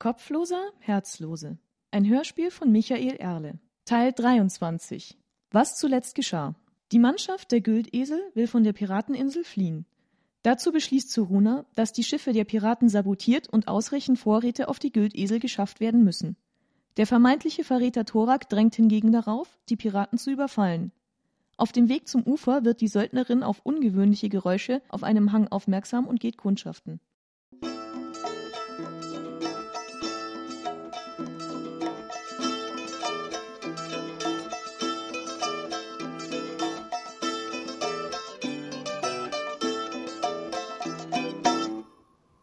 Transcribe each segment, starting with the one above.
Kopfloser, Herzlose. Ein Hörspiel von Michael Erle. Teil 23. Was zuletzt geschah. Die Mannschaft der Güldesel will von der Pirateninsel fliehen. Dazu beschließt Zoruna, dass die Schiffe der Piraten sabotiert und ausreichend Vorräte auf die Güldesel geschafft werden müssen. Der vermeintliche Verräter Thorak drängt hingegen darauf, die Piraten zu überfallen. Auf dem Weg zum Ufer wird die Söldnerin auf ungewöhnliche Geräusche auf einem Hang aufmerksam und geht kundschaften.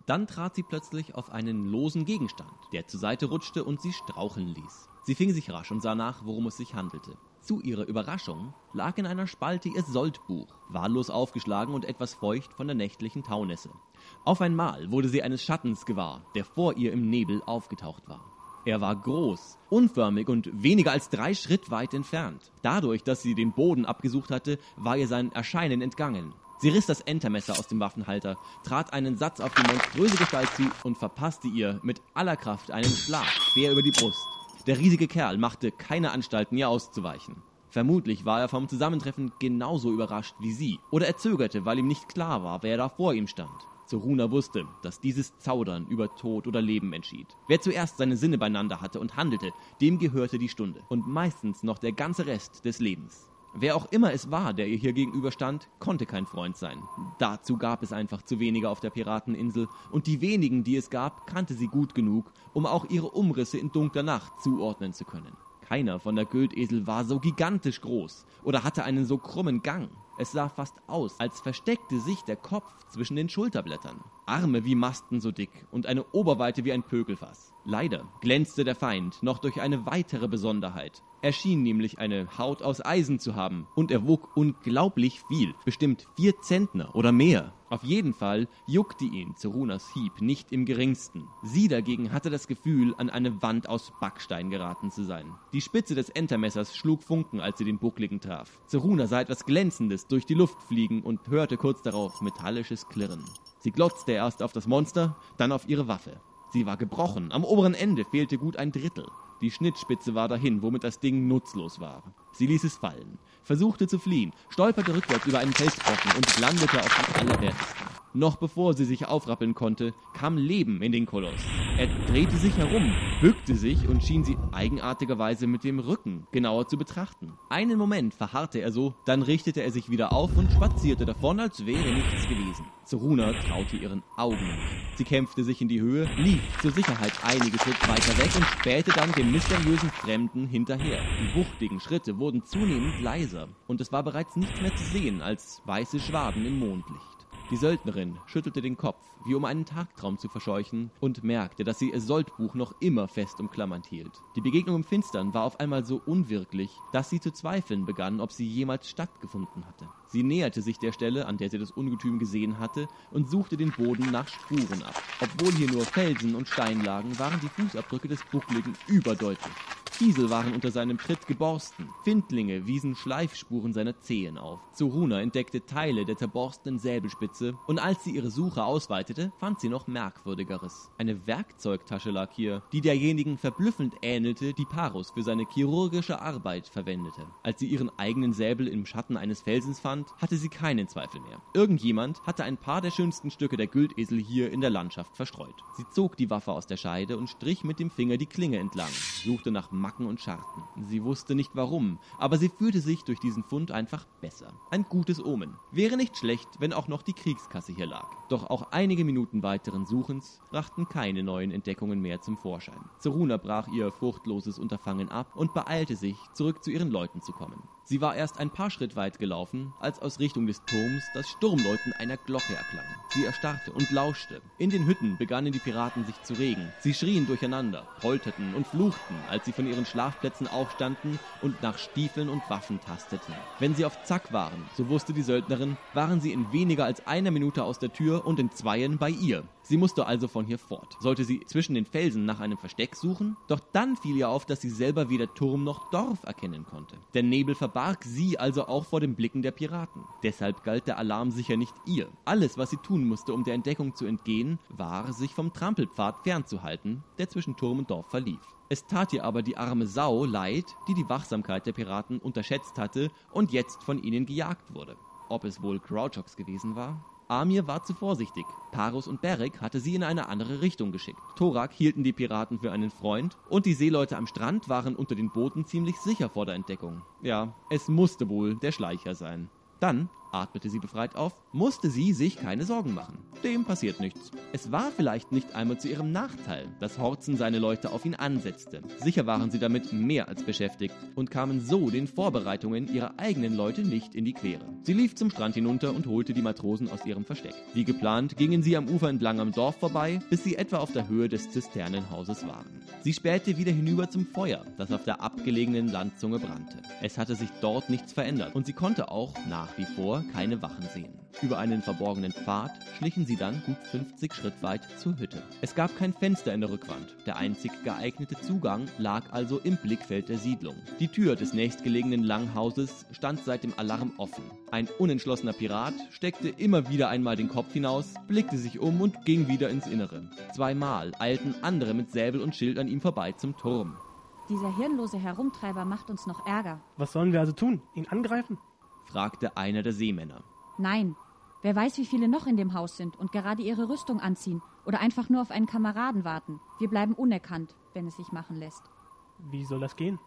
Dann trat sie plötzlich auf einen losen Gegenstand, der zur Seite rutschte und sie straucheln ließ. Sie fing sich rasch und sah nach, worum es sich handelte. Zu ihrer Überraschung lag in einer Spalte ihr Soldbuch, wahllos aufgeschlagen und etwas feucht von der nächtlichen Taunässe. Auf einmal wurde sie eines Schattens gewahr, der vor ihr im Nebel aufgetaucht war. Er war groß, unförmig und weniger als drei Schritt weit entfernt. Dadurch, dass sie den Boden abgesucht hatte, war ihr sein Erscheinen entgangen. Sie riss das Entermesser aus dem Waffenhalter, trat einen Satz auf die monströse Gestalt zu und verpasste ihr mit aller Kraft einen Schlag quer über die Brust. Der riesige Kerl machte keine Anstalten, ihr auszuweichen. Vermutlich war er vom Zusammentreffen genauso überrascht wie sie, oder er zögerte, weil ihm nicht klar war, wer da vor ihm stand. Zoruna wusste, dass dieses Zaudern über Tod oder Leben entschied. Wer zuerst seine Sinne beieinander hatte und handelte, dem gehörte die Stunde und meistens noch der ganze Rest des Lebens. Wer auch immer es war, der ihr hier gegenüberstand, konnte kein Freund sein. Dazu gab es einfach zu wenige auf der Pirateninsel, und die wenigen, die es gab, kannte sie gut genug, um auch ihre Umrisse in dunkler Nacht zuordnen zu können. Keiner von der Güldesel war so gigantisch groß oder hatte einen so krummen Gang. Es sah fast aus, als versteckte sich der Kopf zwischen den Schulterblättern. Arme wie Masten so dick und eine Oberweite wie ein Pökelfass. Leider glänzte der Feind noch durch eine weitere Besonderheit. Er schien nämlich eine Haut aus Eisen zu haben und er wog unglaublich viel, bestimmt vier Zentner oder mehr. Auf jeden Fall juckte ihn Zerunas Hieb nicht im geringsten. Sie dagegen hatte das Gefühl, an eine Wand aus Backstein geraten zu sein. Die Spitze des Entermessers schlug Funken, als sie den Buckligen traf. Zeruna sah etwas Glänzendes durch die Luft fliegen und hörte kurz darauf metallisches Klirren. Sie glotzte erst auf das Monster, dann auf ihre Waffe. Sie war gebrochen, am oberen Ende fehlte gut ein Drittel. Die Schnittspitze war dahin, womit das Ding nutzlos war. Sie ließ es fallen, versuchte zu fliehen, stolperte rückwärts über einen Felsbrocken und landete auf dem allerwertesten. Noch bevor sie sich aufrappeln konnte, kam Leben in den Koloss. Er drehte sich herum, bückte sich und schien sie eigenartigerweise mit dem Rücken genauer zu betrachten. Einen Moment verharrte er so, dann richtete er sich wieder auf und spazierte davon, als wäre nichts gewesen. Zoruna traute ihren Augen nicht. Sie kämpfte sich in die Höhe, lief zur Sicherheit einige Schritt weiter weg und spähte dann dem mysteriösen Fremden hinterher. Die wuchtigen Schritte wurden zunehmend leiser und es war bereits nichts mehr zu sehen als weiße Schwaden im Mondlicht. Die Söldnerin schüttelte den Kopf, wie um einen Tagtraum zu verscheuchen, und merkte, dass sie ihr Soldbuch noch immer fest umklammert hielt. Die Begegnung im Finstern war auf einmal so unwirklich, dass sie zu zweifeln begann, ob sie jemals stattgefunden hatte. Sie näherte sich der Stelle, an der sie das Ungetüm gesehen hatte, und suchte den Boden nach Spuren ab. Obwohl hier nur Felsen und Stein lagen, waren die Fußabdrücke des Buckligen überdeutlich. Kiesel waren unter seinem Tritt geborsten. Findlinge wiesen Schleifspuren seiner Zehen auf. Zoruna entdeckte Teile der zerborstenen Säbelspitze und als sie ihre Suche ausweitete, fand sie noch Merkwürdigeres. Eine Werkzeugtasche lag hier, die derjenigen verblüffend ähnelte, die Parus für seine chirurgische Arbeit verwendete. Als sie ihren eigenen Säbel im Schatten eines Felsens fand, hatte sie keinen Zweifel mehr. Irgendjemand hatte ein paar der schönsten Stücke der Güldesel hier in der Landschaft verstreut. Sie zog die Waffe aus der Scheide und strich mit dem Finger die Klinge entlang, suchte nach Macken und Scharten. Sie wusste nicht warum, aber sie fühlte sich durch diesen Fund einfach besser. Ein gutes Omen. Wäre nicht schlecht, wenn auch noch die Kriegskasse hier lag. Doch auch einige Minuten weiteren Suchens brachten keine neuen Entdeckungen mehr zum Vorschein. Zeruna brach ihr furchtloses Unterfangen ab und beeilte sich, zurück zu ihren Leuten zu kommen. Sie war erst ein paar Schritt weit gelaufen, als aus Richtung des Turms das Sturmläuten einer Glocke erklang. Sie erstarrte und lauschte. In den Hütten begannen die Piraten sich zu regen. Sie schrien durcheinander, polterten und fluchten, als sie von ihren Schlafplätzen aufstanden und nach Stiefeln und Waffen tasteten. Wenn sie auf Zack waren, so wusste die Söldnerin, waren sie in weniger als einer Minute aus der Tür und in Zweien bei ihr. Sie musste also von hier fort. Sollte sie zwischen den Felsen nach einem Versteck suchen? Doch dann fiel ihr auf, dass sie selber weder Turm noch Dorf erkennen konnte. Der Nebel verbarg sie also auch vor den Blicken der Piraten. Deshalb galt der Alarm sicher nicht ihr. Alles, was sie tun musste, um der Entdeckung zu entgehen, war, sich vom Trampelpfad fernzuhalten, der zwischen Turm und Dorf verlief. Es tat ihr aber die arme Sau leid, die die Wachsamkeit der Piraten unterschätzt hatte und jetzt von ihnen gejagt wurde. Ob es wohl Grouchox gewesen war? Amir war zu vorsichtig. Parus und Beric hatte sie in eine andere Richtung geschickt. Thorak hielten die Piraten für einen Freund und die Seeleute am Strand waren unter den Booten ziemlich sicher vor der Entdeckung. Ja, es musste wohl der Schleicher sein. Dann atmete sie befreit auf, musste sie sich keine Sorgen machen. Dem passiert nichts. Es war vielleicht nicht einmal zu ihrem Nachteil, dass Horzen seine Leute auf ihn ansetzte. Sicher waren sie damit mehr als beschäftigt und kamen so den Vorbereitungen ihrer eigenen Leute nicht in die Quere. Sie lief zum Strand hinunter und holte die Matrosen aus ihrem Versteck. Wie geplant gingen sie am Ufer entlang am Dorf vorbei, bis sie etwa auf der Höhe des Zisternenhauses waren. Sie spähte wieder hinüber zum Feuer, das auf der abgelegenen Landzunge brannte. Es hatte sich dort nichts verändert und sie konnte auch nach wie vor keine Wachen sehen. Über einen verborgenen Pfad schlichen sie dann gut 50 Schritt weit zur Hütte. Es gab kein Fenster in der Rückwand. Der einzig geeignete Zugang lag also im Blickfeld der Siedlung. Die Tür des nächstgelegenen Langhauses stand seit dem Alarm offen. Ein unentschlossener Pirat steckte immer wieder einmal den Kopf hinaus, blickte sich um und ging wieder ins Innere. Zweimal eilten andere mit Säbel und Schild an ihm vorbei zum Turm. Dieser hirnlose Herumtreiber macht uns noch Ärger. Was sollen wir also tun? Ihn angreifen? Fragte einer der Seemänner. Nein. Wer weiß, wie viele noch in dem Haus sind und gerade ihre Rüstung anziehen oder einfach nur auf einen Kameraden warten. Wir bleiben unerkannt, wenn es sich machen lässt. Wie soll das gehen?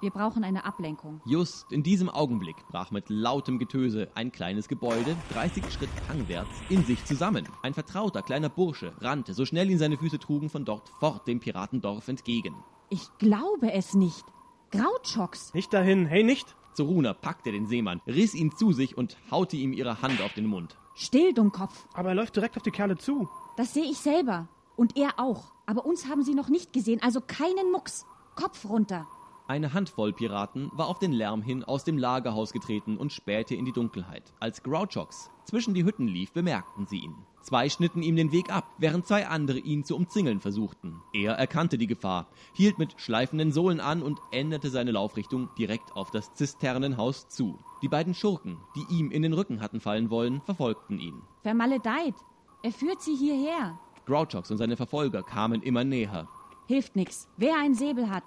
Wir brauchen eine Ablenkung. Just in diesem Augenblick brach mit lautem Getöse ein kleines Gebäude, 30 Schritt hangwärts, in sich zusammen. Ein vertrauter kleiner Bursche rannte, so schnell ihn seine Füße trugen, von dort fort dem Piratendorf entgegen. Ich glaube es nicht. Grautschocks. Nicht dahin, hey, nicht! Zoruna packte den Seemann, riss ihn zu sich und haute ihm ihre Hand auf den Mund. Still, Dummkopf. Aber er läuft direkt auf die Kerle zu. Das sehe ich selber. Und er auch. Aber uns haben sie noch nicht gesehen, also keinen Mucks. Kopf runter. Eine Handvoll Piraten war auf den Lärm hin aus dem Lagerhaus getreten und spähte in die Dunkelheit. Als Grouchox zwischen die Hütten lief, bemerkten sie ihn. Zwei schnitten ihm den Weg ab, während zwei andere ihn zu umzingeln versuchten. Er erkannte die Gefahr, hielt mit schleifenden Sohlen an und änderte seine Laufrichtung direkt auf das Zisternenhaus zu. Die beiden Schurken, die ihm in den Rücken hatten fallen wollen, verfolgten ihn. Vermaledeit. Er führt sie hierher. Grouchox und seine Verfolger kamen immer näher. Hilft nix. Wer einen Säbel hat,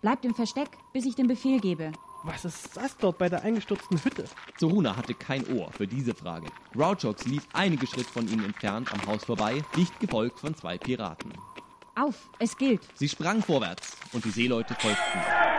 bleibt im Versteck, bis ich den Befehl gebe. Was ist das dort bei der eingestürzten Hütte? Zoruna hatte kein Ohr für diese Frage. Grouchox lief einige Schritt von ihnen entfernt am Haus vorbei, dicht gefolgt von zwei Piraten. Auf, es gilt. Sie sprang vorwärts und die Seeleute folgten.